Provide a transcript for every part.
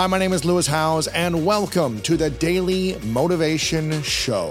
Hi, my name is Lewis Howes, and welcome to the Daily Motivation Show.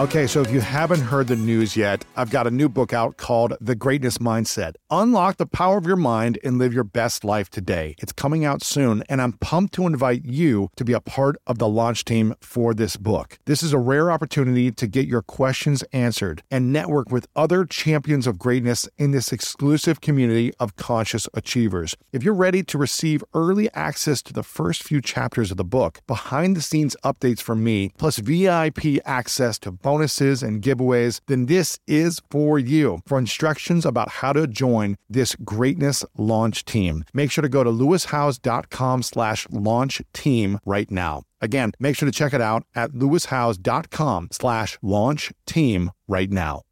Okay, so if you haven't heard the news yet, I've got a new book out called The Greatness Mindset. Unlock the power of your mind and live your best life today. It's coming out soon, and I'm pumped to invite you to be a part of the launch team for this book. This is a rare opportunity to get your questions answered and network with other champions of greatness in this exclusive community of conscious achievers. If you're ready to receive early access to the first few chapters of the book, behind the scenes updates from me, plus VIP access to bonuses and giveaways, then this is for you. For instructions about how to join this greatness launch team, make sure to go to lewishowes.com slash launch team right now. Again, make sure to check it out at lewishowes.com slash launch team right now.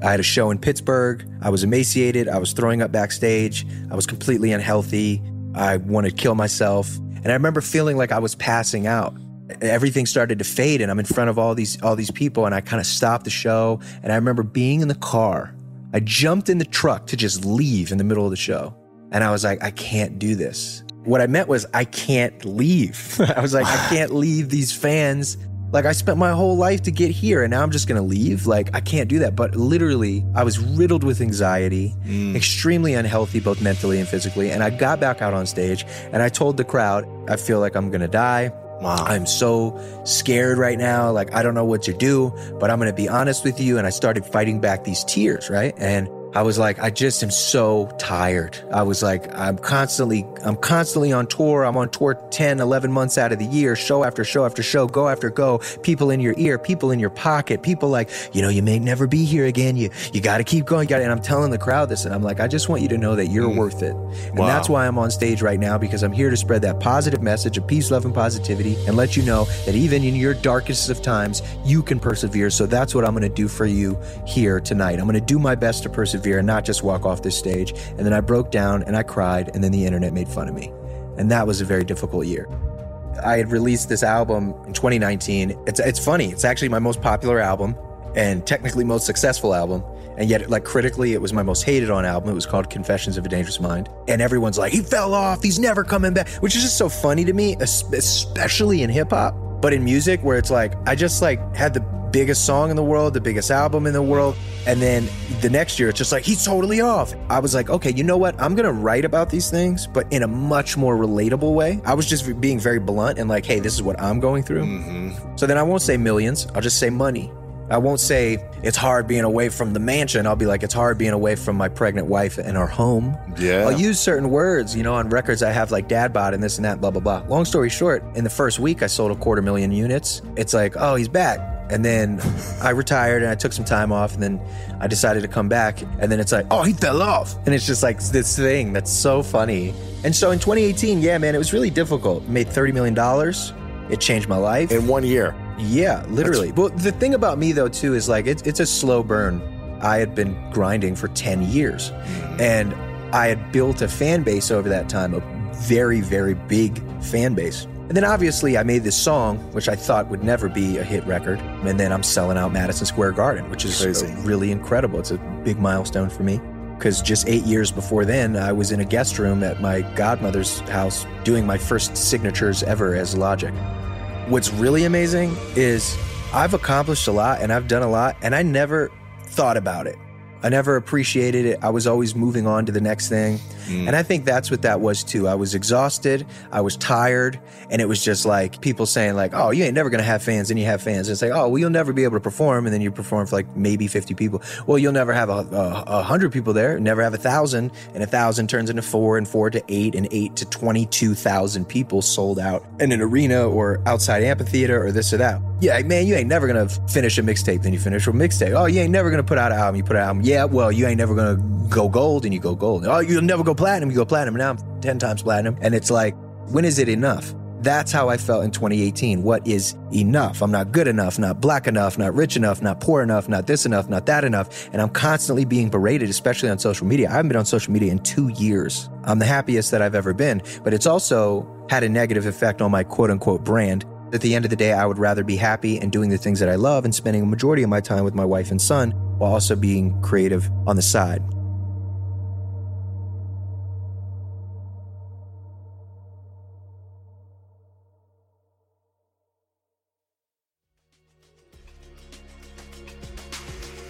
I had a show in Pittsburgh. I was emaciated. I was throwing up backstage. I was completely unhealthy. I wanted to kill myself. And I remember feeling like I was passing out everything started to fade and I'm in front of all these all these people and I kind of stopped the show and I remember being in the car. I jumped in the truck to just leave in the middle of the show. And I was like, I can't do this. What I meant was I can't leave. I was like, I can't leave these fans. Like I spent my whole life to get here and now I'm just going to leave. Like I can't do that. But literally, I was riddled with anxiety, mm. extremely unhealthy both mentally and physically, and I got back out on stage and I told the crowd, I feel like I'm going to die. Wow. I'm so scared right now. Like, I don't know what to do, but I'm going to be honest with you. And I started fighting back these tears, right? And I was like, I just am so tired. I was like, I'm constantly, I'm constantly on tour. I'm on tour 10, 11 months out of the year, show after show after show, go after go, people in your ear, people in your pocket, people like, you know, you may never be here again. You, you got to keep going. You got And I'm telling the crowd this, and I'm like, I just want you to know that you're mm. worth it. And wow. that's why I'm on stage right now, because I'm here to spread that positive message of peace, love, and positivity and let you know that even in your darkest of times, you can persevere. So that's what I'm going to do for you here tonight. I'm going to do my best to persevere persevere and not just walk off this stage. And then I broke down and I cried, and then the internet made fun of me. And that was a very difficult year. I had released this album in 2019. It's, it's funny, it's actually my most popular album and technically most successful album. And yet, like critically, it was my most hated on album. It was called Confessions of a Dangerous Mind. And everyone's like, he fell off, he's never coming back, which is just so funny to me, especially in hip hop. But in music, where it's like, I just like had the biggest song in the world, the biggest album in the world. And then the next year, it's just like, he's totally off. I was like, okay, you know what? I'm going to write about these things, but in a much more relatable way. I was just being very blunt and like, hey, this is what I'm going through. Mm-hmm. So then I won't say millions, I'll just say money. I won't say it's hard being away from the mansion. I'll be like, it's hard being away from my pregnant wife and our home. Yeah. I'll use certain words, you know, on records I have like dad bod and this and that, blah, blah, blah. Long story short, in the first week, I sold a quarter million units. It's like, oh, he's back. And then I retired and I took some time off and then I decided to come back. And then it's like, oh, he fell off. And it's just like this thing that's so funny. And so in 2018, yeah, man, it was really difficult. Made $30 million. It changed my life. In one year. Yeah, literally. That's... Well, the thing about me though, too, is like it's, it's a slow burn. I had been grinding for 10 years mm-hmm. and I had built a fan base over that time, a very, very big fan base. And then obviously I made this song, which I thought would never be a hit record. And then I'm selling out Madison Square Garden, which is really incredible. It's a big milestone for me. Because just eight years before then, I was in a guest room at my godmother's house doing my first signatures ever as Logic. What's really amazing is I've accomplished a lot and I've done a lot, and I never thought about it. I never appreciated it. I was always moving on to the next thing. Mm. And I think that's what that was too. I was exhausted, I was tired, and it was just like people saying like, "Oh, you ain't never going to have fans." And you have fans. And it's like, "Oh, well, you'll never be able to perform." And then you perform for like maybe 50 people. Well, you'll never have a, a, a hundred people there, never have a thousand, and a thousand turns into four and four to eight and eight to 22,000 people sold out in an arena or outside amphitheater or this or that. Yeah, man, you ain't never going to finish a mixtape, then you finish a mixtape. Oh, you ain't never going to put out an album, you put out an album. Yeah, well, you ain't never to go gold and you go gold. Oh, you'll never go platinum, you go platinum. Now I'm 10 times platinum. And it's like, when is it enough? That's how I felt in 2018. What is enough? I'm not good enough, not black enough, not rich enough, not poor enough, not this enough, not that enough. And I'm constantly being berated, especially on social media. I haven't been on social media in two years. I'm the happiest that I've ever been, but it's also had a negative effect on my quote unquote brand. At the end of the day, I would rather be happy and doing the things that I love and spending a majority of my time with my wife and son while also being creative on the side.